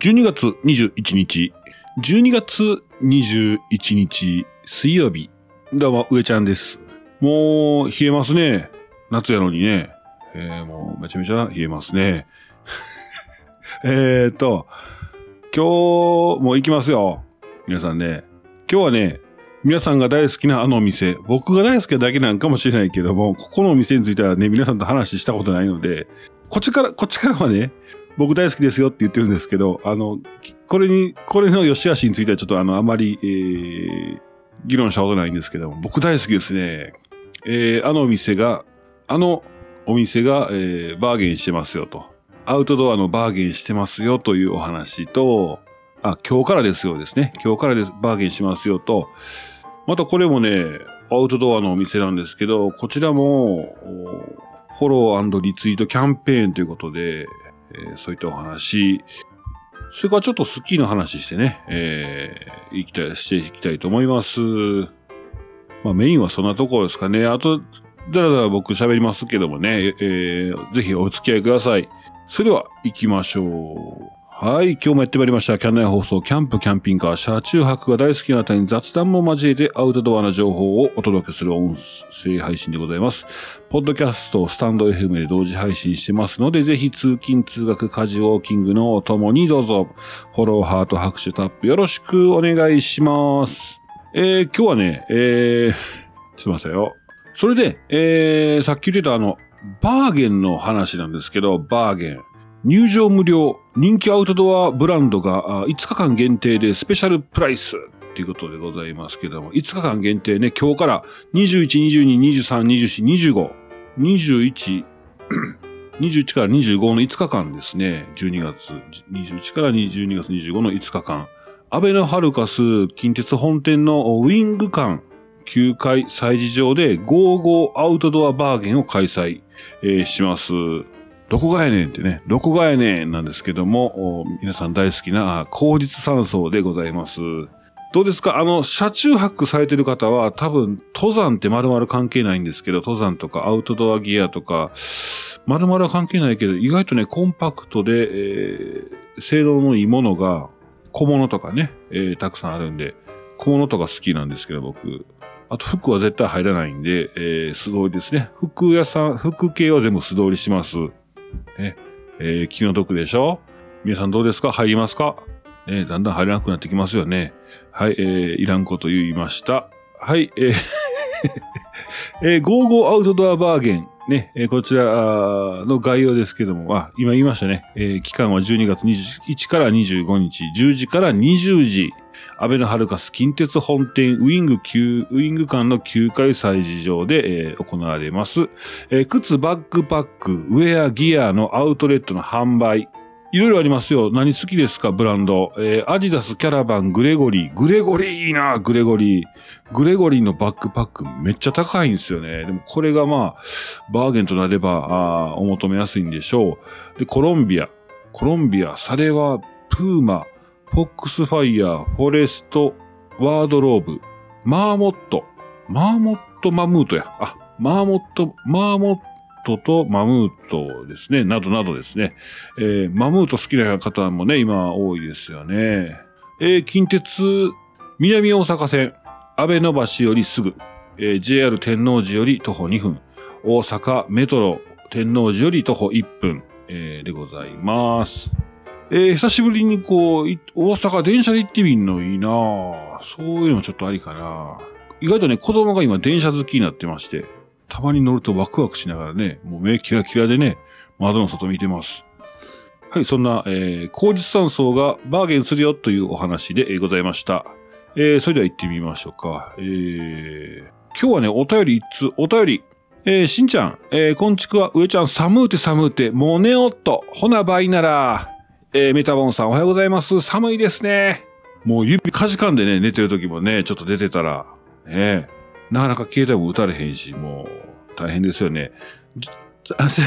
12月21日、12月21日水曜日、どうも、上ちゃんです。もう、冷えますね。夏やのにね。えー、もう、めちゃめちゃ冷えますね。えーと、今日、も行きますよ。皆さんね。今日はね、皆さんが大好きなあのお店、僕が大好きなだけなんかもしれないけども、ここのお店についてはね、皆さんと話したことないので、こっちから、こっちからはね、僕大好きですよって言ってるんですけど、あの、これに、これの良し悪しについてはちょっとあの、あまり、えー、議論したことないんですけども、僕大好きですね。えー、あのお店が、あのお店が、えー、バーゲンしてますよと。アウトドアのバーゲンしてますよというお話と、あ、今日からですよですね。今日からです、バーゲンしますよと。またこれもね、アウトドアのお店なんですけど、こちらも、フォローリツイートキャンペーンということで、えそういったお話、それからちょっとスッキリの話してね、えー、行きたい、していきたいと思います。まあメインはそんなところですかね。あと、だらだら僕喋りますけどもね、えー、ぜひお付き合いください。それでは行きましょう。はい、今日もやってまいりました。キャンナイ放送、キャンプ、キャンピングカー、車中泊が大好きなあなたに雑談も交えてアウトドアな情報をお届けする音声配信でございます。ポッドキャスト、スタンド FM で同時配信してますので、ぜひ通勤、通学、家事、ウォーキングのお供にどうぞ、フォロー、ハート、拍手、タップよろしくお願いします。えー、今日はね、えー、すいませんよ。それで、えー、さっき言ってたあの、バーゲンの話なんですけど、バーゲン。入場無料、人気アウトドアブランドが5日間限定でスペシャルプライスということでございますけども、5日間限定ね、今日から21、22、23、24、25、21、21から25の5日間ですね、12月、21から12月25の5日間、安倍のハルカス近鉄本店のウィング館9階催事場で55アウトドアバーゲンを開催、えーします。どこがやねんってね、どこがやねんなんですけども、皆さん大好きなあ口実山荘でございます。どうですか？あの、車中泊されてる方は多分登山って丸々関係ないんですけど、登山とかアウトドアギアとか、丸々は関係ないけど、意外とね、コンパクトで、えー性能のいいものが、小物とかね、えーたくさんあるんで、小物とか好きなんですけど、僕。あと服は絶対入らないんで、えー素通りですね。服屋さん、服系は全部素通りします。ね。えー気の毒でしょ？皆さんどうですか？入りますか？ね、だんだん入らなくなってきますよね。はい、えーいらんこと言いました。はい、えー えー、 Go Go アウトドアバーゲン。ね、えーこちらの概要ですけども、あ、今言いましたね。えー期間は12月21から25日、10時から20時。あべのハルカス近鉄本店ウィング9、ウィング館の9階催事場で、えー行われます。えー靴、バックパック、ウェア、ギアのアウトレットの販売。いろいろありますよ。何好きですかブランド。えーアディダス、キャラバン、グレゴリー。グレゴリーいいなグレゴリー。グレゴリーのバックパックめっちゃ高いんですよね。でもこれがまあ、バーゲンとなれば、あお求めやすいんでしょう。で、コロンビア。コロンビア、サレワ、プーマ、フォックスファイヤー、フォレスト、ワードローブ、マーモット。マーモットマムートや。あ、マーモット、マーモットとマムートですね。などなどですね。えーマムート好きな方もね、今多いですよね。えー近鉄、南大阪線、安倍野橋よりすぐ、えー JR 天王寺より徒歩2分、大阪メトロ天王寺より徒歩1分、えーでございます。えー久しぶりにこう、大阪電車で行ってみるのいいなそういうのもちょっとありかな意外とね、子供が今電車好きになってまして、たまに乗るとワクワクしながらね、もう目キラキラでね、窓の外見てます。はい、そんな、えー、口実山荘がバーゲンするよというお話でございました。えー、それでは行ってみましょうか。えー、今日はね、お便り一通、お便り。えー、しんちゃん、えー、こんちくは、上ちゃん、寒うて寒うて、もう寝おっと、ほなばいなら、えー、メタボンさんおはようございます。寒いですね。もう指かじかんでね、寝てる時もね、ちょっと出てたら、ね、なかなか携帯も打たれへんし、もう、大変ですよね。せ、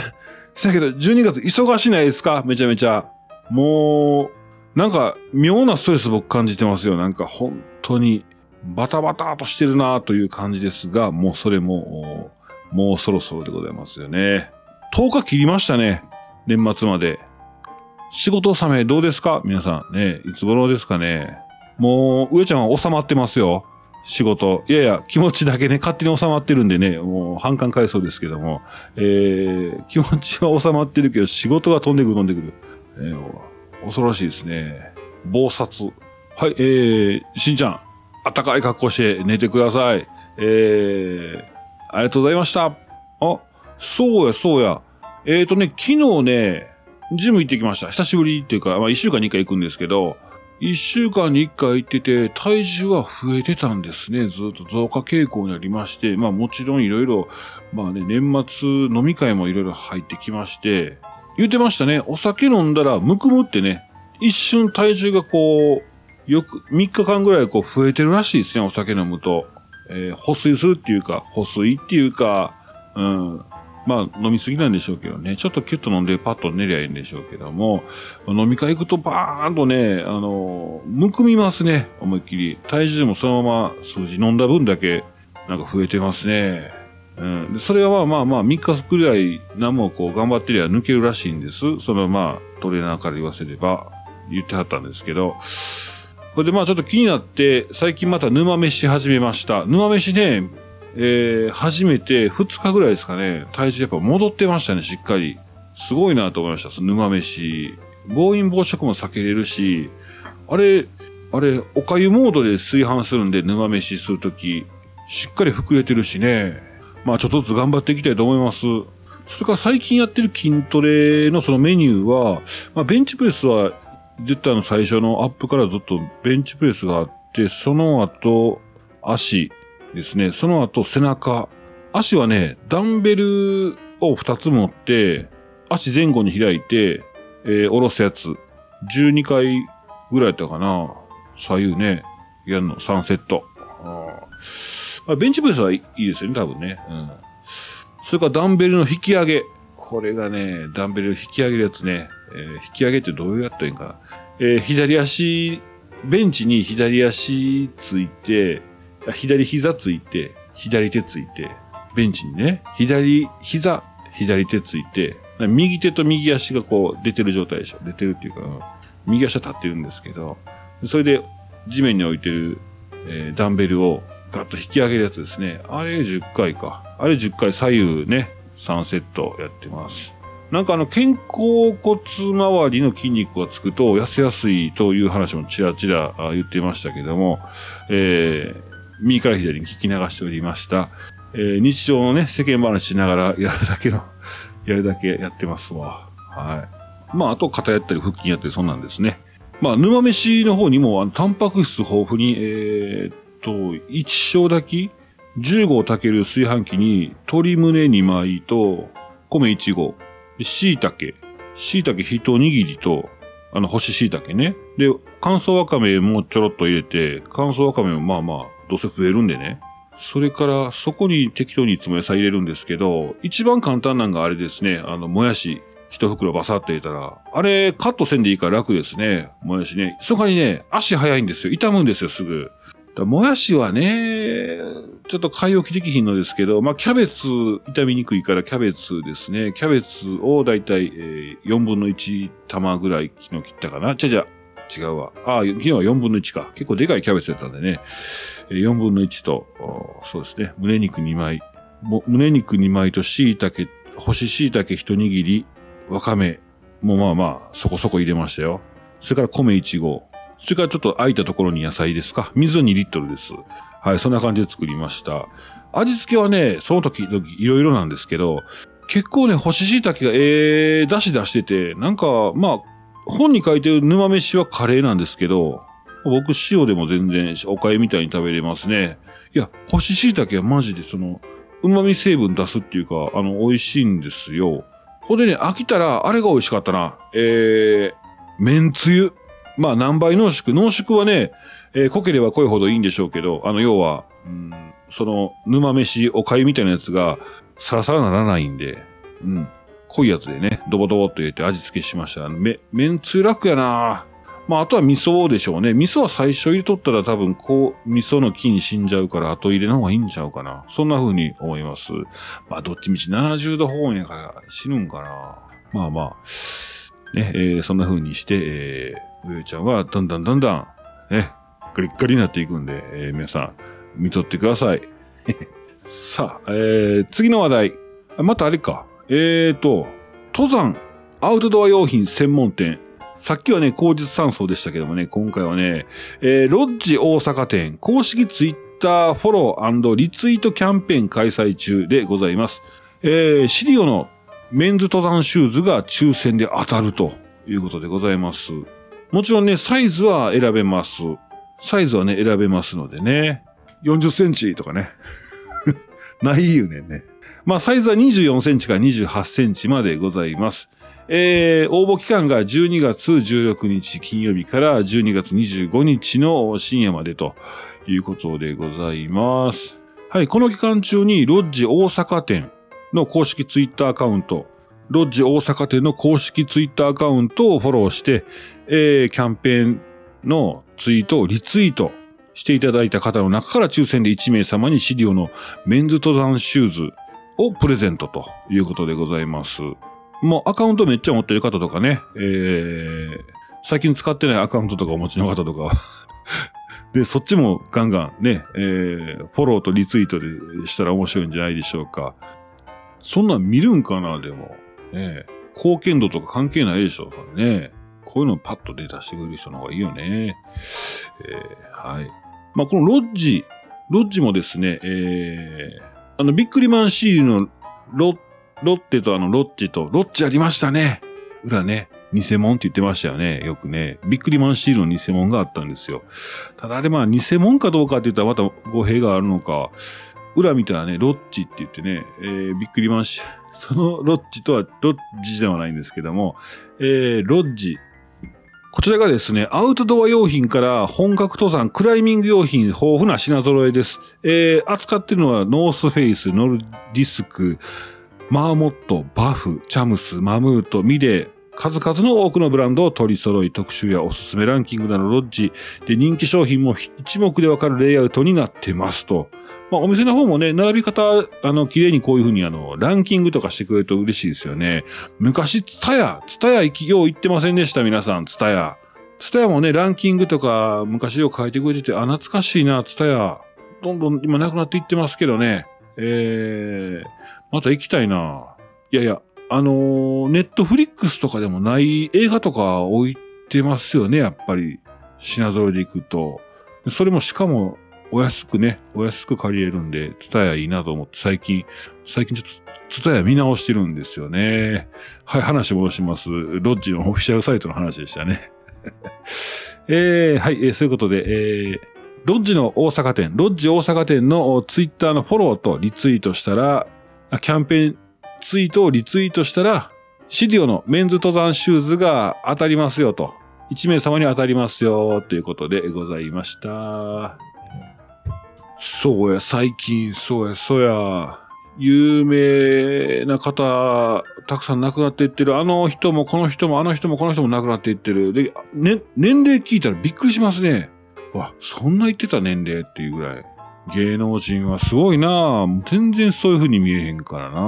せやけど、12月忙しないですか？めちゃめちゃ。もう、なんか、妙なストレス僕感じてますよ。なんか、本当に、バタバタとしてるなという感じですが、もうそれも、もうそろそろでございますよね。10日切りましたね。年末まで。仕事納めどうですか？皆さんね、いつ頃ですかね？もう、上ちゃんは収まってますよ。仕事。いやいや、気持ちだけね、勝手に収まってるんでね、もう反感返そうですけども、えー、気持ちは収まってるけど、仕事が飛んでくる飛んでくる。えー、恐ろしいですね。暴殺。はい、えー、しんちゃん、暖かい格好して寝てください。えー、ありがとうございました。あ、そうや、そうや。えーとね、昨日ね、ジム行ってきました。久しぶりっていうか、まあ一週間に一回行くんですけど、一週間に一回行ってて、体重は増えてたんですね。ずっと増加傾向にありまして、まあもちろんいろいろ、まあね、年末飲み会もいろいろ入ってきまして、言ってましたね。お酒飲んだらむくむってね、一瞬体重がこう、よく、3日間ぐらいこう増えてるらしいですね、お酒飲むと。えー、保水するっていうか、保水っていうか、うん、まあ飲みすぎなんでしょうけどね。ちょっとキュッと飲んでパッと寝りゃいいんでしょうけども、飲み会行くとバーンとね、あの、むくみますね。思いっきり。体重もそのまま数字飲んだ分だけなんか増えてますね。うん。で、それはまあまあまあ3日くらい何もこう頑張ってりゃ抜けるらしいんです。そのまあトレーナーから言わせれば言ってはったんですけど、これでまあちょっと気になって、最近また沼飯始めました。沼飯ね、えー、初めて2日ぐらいですかね、体重やっぱ戻ってましたね、しっかり。すごいなと思いました、その沼飯。暴飲暴食も避けれるし、あれ、あれ、おかゆモードで炊飯するんで、沼飯するとき、しっかり膨れてるしね。まあちょっとずつ頑張っていきたいと思います。それから最近やってる筋トレのそのメニューは、まあベンチプレスは、絶対の最初のアップからずっとベンチプレスがあって、その後、足、ですね。その後背中。足はね、ダンベルを2つ持って、足前後に開いて、えー、下ろすやつ。12回ぐらいやったかな。左右ね。やるの、3セット。ああベンチプレスはいいですよね、多分ね。うん。それからダンベルの引き上げ。これがね、ダンベル引き上げるやつね。えー、引き上げってどうやったらいいんかな。えー、左足、ベンチに左足ついて、左膝ついて、左手ついて、ベンチにね、左膝、左手ついて、右手と右足がこう出てる状態でしょ。出てるっていうか、右足は立ってるんですけど、それで地面に置いてる、えー、ダンベルをガッと引き上げるやつですね。あれ10回か。あれ10回左右ね、3セットやってます。なんかあの、肩甲骨周りの筋肉がつくと痩せやすいという話もちらちら言ってましたけども、えー、右から左に聞き流しておりました。えー、日常のね、世間話しながらやるだけの、やるだけやってますわ。はい。まあ、あと肩やったり腹筋やったりそんなんですね。まあ、沼飯の方にも、あの、タンパク質豊富に、えー、っと、一升炊き10合炊ける炊飯器に、鶏胸2枚と、米1合、椎茸、椎茸一握りと、あの、干し椎茸ね。で、乾燥わかめもちょろっと入れて、乾燥わかめもまあまあ、どうせ増えるんでね。それから、そこに適当にいつも野菜入れるんですけど、一番簡単なのがあれですね。あの、もやし、一袋バサッと入れたら、あれ、カットせんでいいから楽ですね。もやしね。そこにね、足早いんですよ。傷むんですよ、すぐ。だもやしはね、ちょっと買い置きできひんのですけど、まあ、キャベツ、傷みにくいからキャベツですね。キャベツをだいたい、えー、4分の1玉ぐらい昨日切ったかな。じゃじゃ、違うわ。ああ、昨日は4分の1か。結構でかいキャベツやったんでね。4分の1と、そうですね。胸肉2枚。胸肉2枚と椎茸、干し椎茸一握り、わかめもうまあまあ、そこそこ入れましたよ。それから米1合。それからちょっと空いたところに野菜ですか。水2リットルです。はい、そんな感じで作りました。味付けはね、その時々、いろいろなんですけど、結構ね、干し椎茸がええー、出し出してて、なんか、まあ、本に書いてる沼飯はカレーなんですけど、僕塩でも全然おかゆみたいに食べれますね。いや、干し椎茸はマジでその、旨味成分出すっていうか、あの、美味しいんですよ。ほんでね、飽きたら、あれが美味しかったな。えー、麺つゆ。まあ、何倍濃縮？濃縮はね、えー、濃ければ濃いほどいいんでしょうけど、あの、要は、うん、その、沼飯、おかゆみたいなやつが、サラサラならないんで、うん。濃いやつでね、ドボドボっと入れて味付けしました。め、めんつゆ楽やなまあ、あとは味噌でしょうね。味噌は最初入れとったら多分、こう、味噌の木に死んじゃうから、後入れの方がいいんちゃうかな。そんな風に思います。まあ、どっちみち70度保温やから死ぬんかな。まあまあ。ね、えー、そんな風にして、えー、上ちゃんはだんだんだんだん、ね、ガリッガリになっていくんで、えー、皆さん、見とってください。さあ、えー、次の話題。またあれか。えーと、登山、アウトドア用品専門店。さっきはね、口実山荘でしたけどもね、今回はね、えー、ロッジ大阪店公式ツイッターフォローリツイートキャンペーン開催中でございます。えー、シリオのメンズ登山シューズが抽選で当たるということでございます。もちろんね、サイズは選べます。サイズはね、選べますのでね。40センチとかね。ないよねね。まあ、サイズは24センチから28センチまでございます。えー、応募期間が12月16日金曜日から12月25日の深夜までということでございます。はい、この期間中にロッジ大阪店の公式ツイッターアカウント、ロッジ大阪店の公式ツイッターアカウントをフォローして、えー、キャンペーンのツイートをリツイートしていただいた方の中から抽選で1名様にシリオのメンズ登山シューズをプレゼントということでございます。もうアカウントめっちゃ持ってる方とかね、えー、最近使ってないアカウントとかお持ちの方とか で、そっちもガンガンね、えー、フォローとリツイートでしたら面白いんじゃないでしょうか。そんなん見るんかな、でも。ね貢献度とか関係ないでしょうからね。こういうのパッと出してくれる人の方がいいよね。えー、はい。まあ、このロッジ、ロッジもですね、えー、あの、ビックリマンシールのロッロッテとあの、ロッジと、ロッジありましたね。裏ね。偽物って言ってましたよね。よくね。ビックリマンシールの偽物があったんですよ。ただあれまあ偽物かどうかって言ったらまた語弊があるのか。裏見たらね、ロッジって言ってね、えー、ビックリマンシール、そのロッジとはロッジではないんですけども、えー、ロッジ。こちらがですね、アウトドア用品から本格登山、クライミング用品豊富な品揃えです。えー、扱っているのはノースフェイス、ノルディスク、マーモット、バフ、チャムス、マムート、ミデ、数々の多くのブランドを取り揃い、特集やおすすめランキングなどロッジで人気商品も一目でわかるレイアウトになってますと。まあ、お店の方もね、並び方、あの、綺麗にこういうふうにあの、ランキングとかしてくれると嬉しいですよね。昔、ツタヤ、ツタヤ企業行ってませんでした、皆さん、ツタヤ。ツタヤもね、ランキングとか昔よく書いてくれてて、あ、懐かしいな、ツタヤ。どんどん今なくなっていってますけどね。えー、また行きたいな。いやいや、あのー、ネットフリックスとかでもない映画とか置いてますよね、やっぱり。品揃えで行くと。それもしかも、お安くね、お安く借りれるんで、ツタヤいいなと思って最近、最近ちょっとツタヤ見直してるんですよね。はい、話戻します。ロッジのオフィシャルサイトの話でしたね。えー、はい、えー、そういうことで、えー、ロッジの大阪店、ロッジ大阪店のツイッターのフォローとリツイートしたら、キャンペーンツイートをリツイートしたら、シディオのメンズ登山シューズが当たりますよと。1名様に当たりますよということでございました。そうや、最近、そうや、そうや、有名な方、たくさん亡くなっていってる。あの人も、この人も、あの人も、この人も亡くなっていってる。で、ね、年齢聞いたらびっくりしますね。わ、そんな言ってた年齢っていうぐらい。芸能人はすごいな全然そういう風に見えへんからな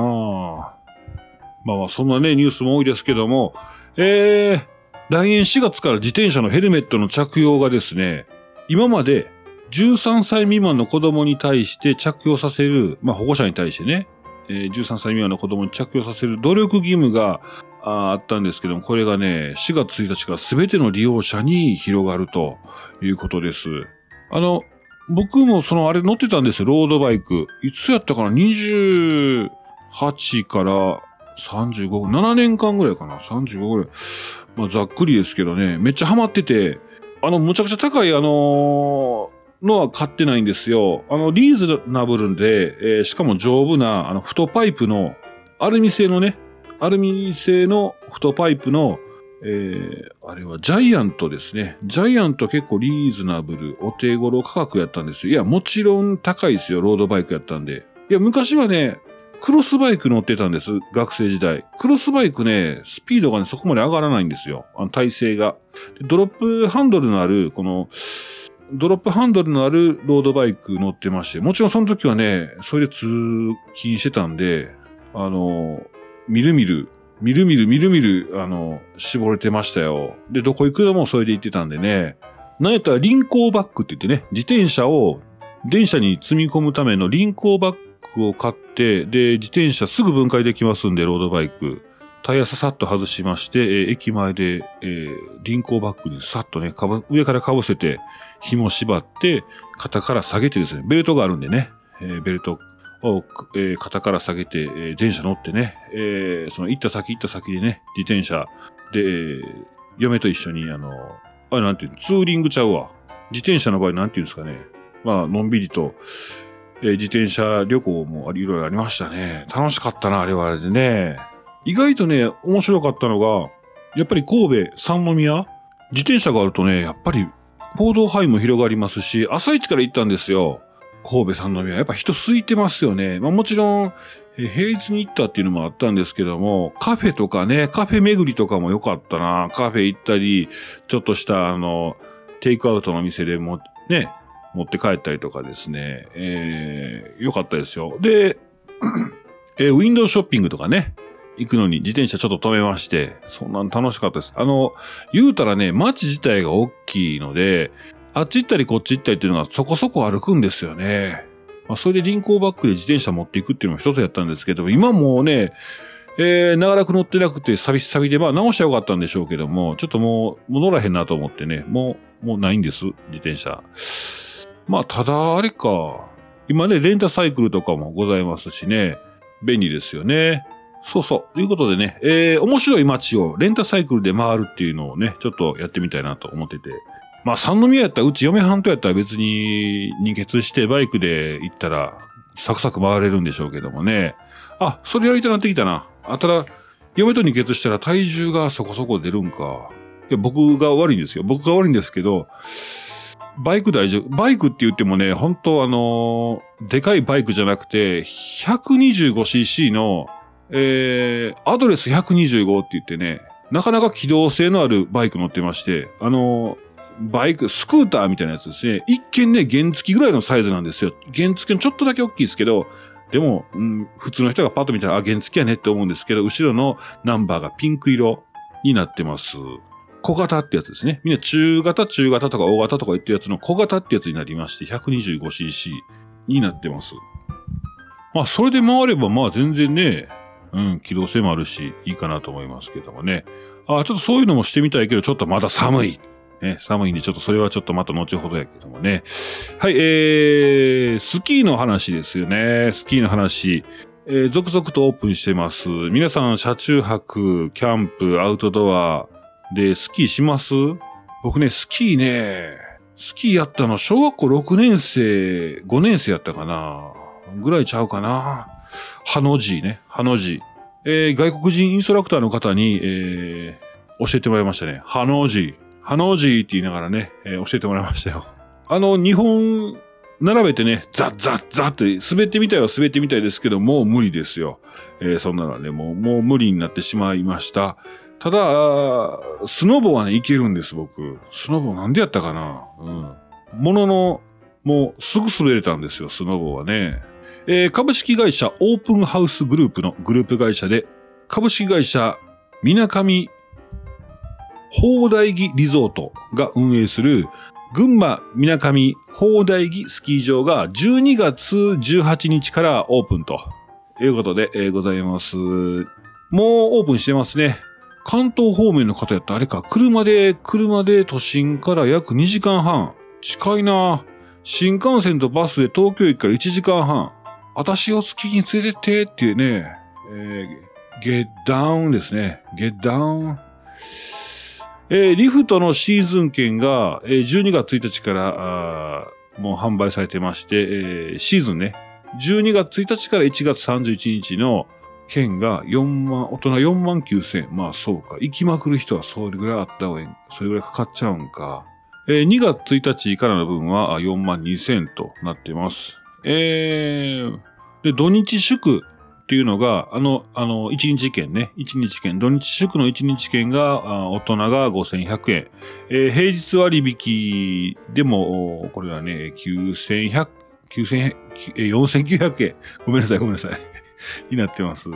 まあまあ、そんなね、ニュースも多いですけども、えー、来年4月から自転車のヘルメットの着用がですね、今まで13歳未満の子供に対して着用させる、まあ保護者に対してね、えー、13歳未満の子供に着用させる努力義務があったんですけども、これがね、4月1日から全ての利用者に広がるということです。あの、僕もそのあれ乗ってたんですよ、ロードバイク。いつやったかな ?28 から35、7年間ぐらいかな ?35 ぐらい。まあざっくりですけどね、めっちゃハマってて、あの、むちゃくちゃ高い、あののは買ってないんですよ。あの、リーズナブルで、えー、しかも丈夫な、あの、太パイプの、アルミ製のね、アルミ製の太パイプの、えー、あれはジャイアントですね。ジャイアント結構リーズナブル、お手頃価格やったんですよ。いや、もちろん高いですよ。ロードバイクやったんで。いや、昔はね、クロスバイク乗ってたんです。学生時代。クロスバイクね、スピードがね、そこまで上がらないんですよ。あの体勢が。ドロップハンドルのある、この、ドロップハンドルのあるロードバイク乗ってまして、もちろんその時はね、それで通勤してたんで、あの、みるみるみるみるみるみる、あの、絞れてましたよ。で、どこ行くのもそれで行ってたんでね。なんやったら輪行バッグって言ってね、自転車を電車に積み込むための輪行バッグを買って、で、自転車すぐ分解できますんで、ロードバイク。タイヤささっと外しまして、えー、駅前で、えー、輪行バッグにさっとね、かぶ、上からかぶせて、紐縛って、肩から下げてですね、ベルトがあるんでね、えー、ベルトを、えー、肩から下げて、えー、電車乗ってね、えー、その行った先行った先でね、自転車で、えー、嫁と一緒に、あの、あれなんていうツーリングちゃうわ。自転車の場合なんていうんですかね。まあ、のんびりと、えー、自転車旅行もいろいろありましたね。楽しかったな、あれはあれでね。意外とね、面白かったのが、やっぱり神戸、三宮、自転車があるとね、やっぱり行動範囲も広がりますし、朝一から行ったんですよ。神戸三宮。やっぱ人空いてますよね。まあもちろん、平日に行ったっていうのもあったんですけども、カフェとかね、カフェ巡りとかも良かったな。カフェ行ったり、ちょっとしたあの、テイクアウトの店でも、ね、持って帰ったりとかですね、えー、良かったですよ。で、えー、ウィンドウショッピングとかね、行くのに自転車ちょっと止めまして、そんなん楽しかったです。あの、言うたらね、街自体が大きいので、あっち行ったりこっち行ったりっていうのがそこそこ歩くんですよね。まあ、それで輪行バッグで自転車持っていくっていうのも一つやったんですけど、今もうね、えー、長らく乗ってなくて、サビサビで、まあ直したよかったんでしょうけども、ちょっともう、もう乗らへんなと思ってね、もう、もうないんです、自転車。まあ、ただ、あれか。今ね、レンタサイクルとかもございますしね、便利ですよね。そうそう。ということでね、えー、面白い街をレンタサイクルで回るっていうのをね、ちょっとやってみたいなと思ってて。まあ、三宮やったら、うち嫁半島やったら別に二欠してバイクで行ったら、サクサク回れるんでしょうけどもね。あ、それやりたなってきたな。あ、ただ、嫁と二欠したら体重がそこそこ出るんか。いや、僕が悪いんですよ。僕が悪いんですけど、バイク大丈夫。バイクって言ってもね、本当あのー、でかいバイクじゃなくて、125cc のえー、アドレス125って言ってね、なかなか機動性のあるバイク乗ってまして、あのバイク、スクーターみたいなやつですね。一見ね、原付きぐらいのサイズなんですよ。原付きのちょっとだけ大きいですけど、でも、うん、普通の人がパッと見たら、あ、原付きやねって思うんですけど、後ろのナンバーがピンク色になってます。小型ってやつですね。みんな中型、中型とか大型とか言ってるやつの小型ってやつになりまして、125cc になってます。まあ、それで回れば、まあ全然ね、うん、機動性もあるし、いいかなと思いますけどもね。あちょっとそういうのもしてみたいけど、ちょっとまだ寒い。ね、寒いんで、ちょっとそれはちょっとまた後ほどやけどもね。はい、えー、スキーの話ですよね。スキーの話。えー、続々とオープンしてます。皆さん、車中泊、キャンプ、アウトドアでスキーします？僕ね、スキーね、スキーやったの小学校6年生、5年生やったかなぐらいちゃうかなハの字ね、ハの字。えー、外国人インストラクターの方に、えー、教えてもらいましたね。ハの字。ハの字って言いながらね、えー、教えてもらいましたよ。あの、日本、並べてね、ザッザッザッって滑ってみたいは滑ってみたいですけど、もう無理ですよ。えー、そんなのはね、もう、もう無理になってしまいました。ただ、スノボはね、いけるんです、僕。スノボなんでやったかなうん。ものの、もうすぐ滑れたんですよ、スノボはね。えー、株式会社オープンハウスグループのグループ会社で、株式会社みなかみ放題木リゾートが運営する群馬みなかみ放題木スキー場が12月18日からオープンということで、ございます。もうオープンしてますね。関東方面の方やったらあれか、車で、車で都心から約2時間半。近いな新幹線とバスで東京駅から1時間半。私をスキーに連れてってっていうね、えー、ゲッダウンですね。ゲッダウン。えー、リフトのシーズン券が、えー、12月1日からもう販売されてまして、えー、シーズンね、12月1日から1月31日の券が4万、大人4万9千まあそうか。行きまくる人はそれぐらいあった方がいい。それぐらいかかっちゃうんか。えー、2月1日からの分は4万2千円となっています。えー、で、土日祝っていうのが、あの、あの、1日券ね。1日券。土日祝の1日券が、大人が5100円。えー、平日割引でも、これはね、9100、9100、4900円。ごめんなさい、ごめんなさい。になってます。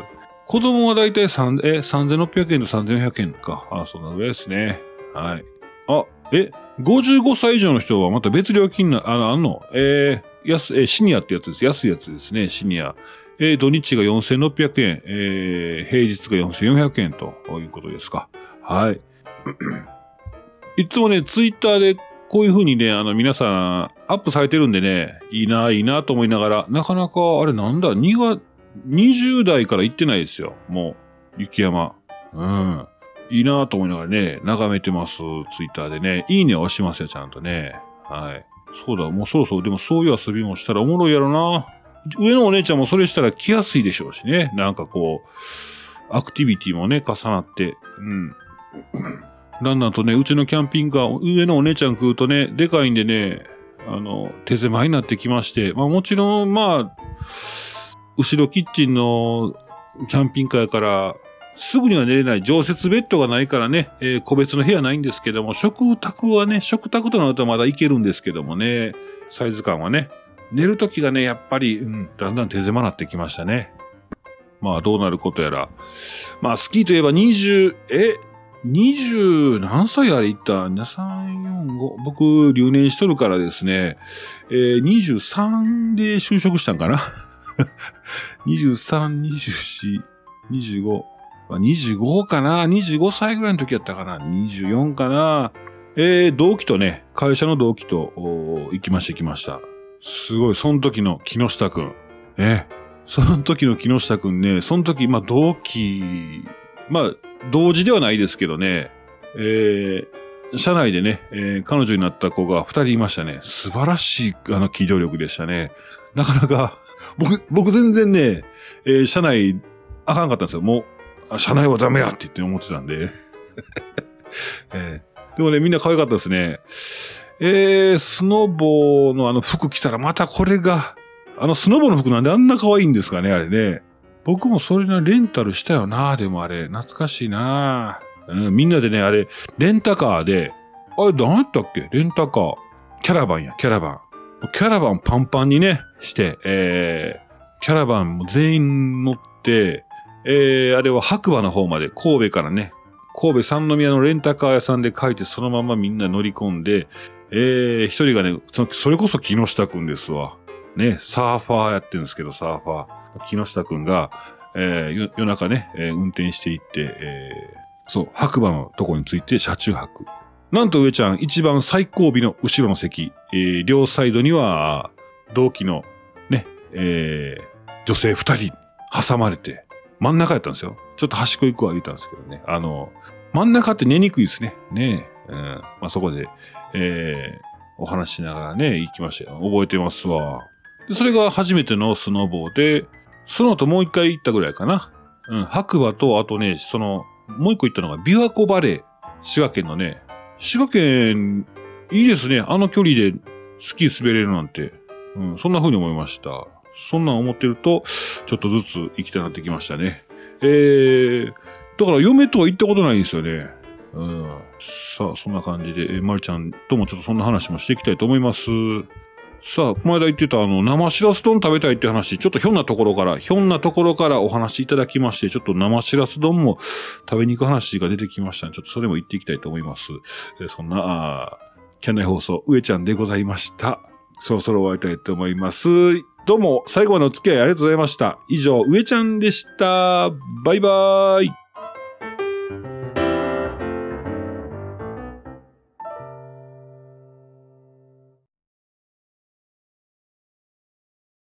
子供はだいたい3、え、3600円と3400円か。あ、そんなぐらいですね。はい。あ、え、55歳以上の人はまた別料金な、あの、あんの？えー、安、えー、シニアってやつです。安いやつですね、シニア。えー、土日が4600円、えー、平日が4400円ということですか。はい。いつもね、ツイッターでこういう風にね、あの皆さんアップされてるんでね、いいな、いいなと思いながら、なかなか、あれなんだ、2が、20代から行ってないですよ。もう、雪山。うん。いいなと思いながらね、眺めてます。ツイッターでね。いいね押しますよ、ちゃんとね。はい。そうだ、もうそろそろ、でもそういう遊びもしたらおもろいやろな。上のお姉ちゃんもそれしたら来やすいでしょうしね。なんかこう、アクティビティもね、重なって。うん。だんだんとね、うちのキャンピングカー、上のお姉ちゃん食うとね、でかいんでね、あの、手狭になってきまして、まあもちろん、まあ、後ろキッチンのキャンピングカーから、すぐには寝れない常設ベッドがないからね、えー、個別の部屋ないんですけども、食卓はね、食卓となるとまだいけるんですけどもね、サイズ感はね、寝るときがね、やっぱり、うん、だんだん手狭なってきましたね。まあ、どうなることやら。まあ、スキーといえば20、え、20何歳あれ行った？2、3、4、5。僕、留年しとるからですね、えー、23で就職したんかな ?23、24、25。25かな ?25 歳ぐらいの時やったかな ?24 かなえー、同期とね、会社の同期と行きました行きました。すごい、その時の木下くん。え、その時の木下くんね、その時、まあ同期、まあ同時ではないですけどね、えー、社内でね、えー、彼女になった子が二人いましたね。素晴らしい、あの、機動力でしたね。なかなか、僕、僕全然ね、えー、社内、あかんかったんですよ。もう、社内はダメやって言って思ってたんで。えー、でもね、みんな可愛かったですね。えー、スノボーのあの服着たらまたこれが、あのスノボの服なんであんな可愛いんですかね、あれね。僕もそれな、レンタルしたよな、でもあれ、懐かしいな、うん、みんなでね、あれ、レンタカーで、あれ、何やったっけ？レンタカー。キャラバンや、キャラバン。キャラバンパンパンにね、して、えー、キャラバンも全員乗って、えー、あれは白馬の方まで、神戸からね、神戸三宮のレンタカー屋さんで書いてそのままみんな乗り込んで、えー、一人がね、それこそ木下くんですわ。ね、サーファーやってるんですけど、サーファー。木下くんが、えー、夜中ね、えー、運転していって、えー、そう、白馬のとこについて車中泊。なんと上ちゃん、一番最後尾の後ろの席、えー、両サイドには、同期の、ね、えー、女性二人挟まれて、真ん中やったんですよ。ちょっと端っこ行くわ言ったんですけどね。あの、真ん中って寝にくいですね。ねえ。うん。まあ、そこで、えー、お話しながらね、行きましたよ。覚えてますわ。で、それが初めてのスノーボーで、その後もう一回行ったぐらいかな。うん。白馬と、あとね、その、もう一個行ったのが、琵琶湖バレー。滋賀県のね。滋賀県、いいですね。あの距離でスキー滑れるなんて。うん。そんな風に思いました。そんなん思ってると、ちょっとずつ行きたくなってきましたね。えー、だから嫁とは行ったことないんですよね。うん。さあ、そんな感じで、えー、まるちゃんともちょっとそんな話もしていきたいと思います。さあ、この間言ってたあの、生しらす丼食べたいって話、ちょっとひょんなところから、ひょんなところからお話いただきまして、ちょっと生しらす丼も食べに行く話が出てきました、ちょっとそれも言っていきたいと思います。えー、そんな、あキャンナイ放送、上ちゃんでございました。そろそろ終わりたいと思います。どうも、最後までお付き合いありがとうございました。以上、上ちゃんでした。バイバーイ。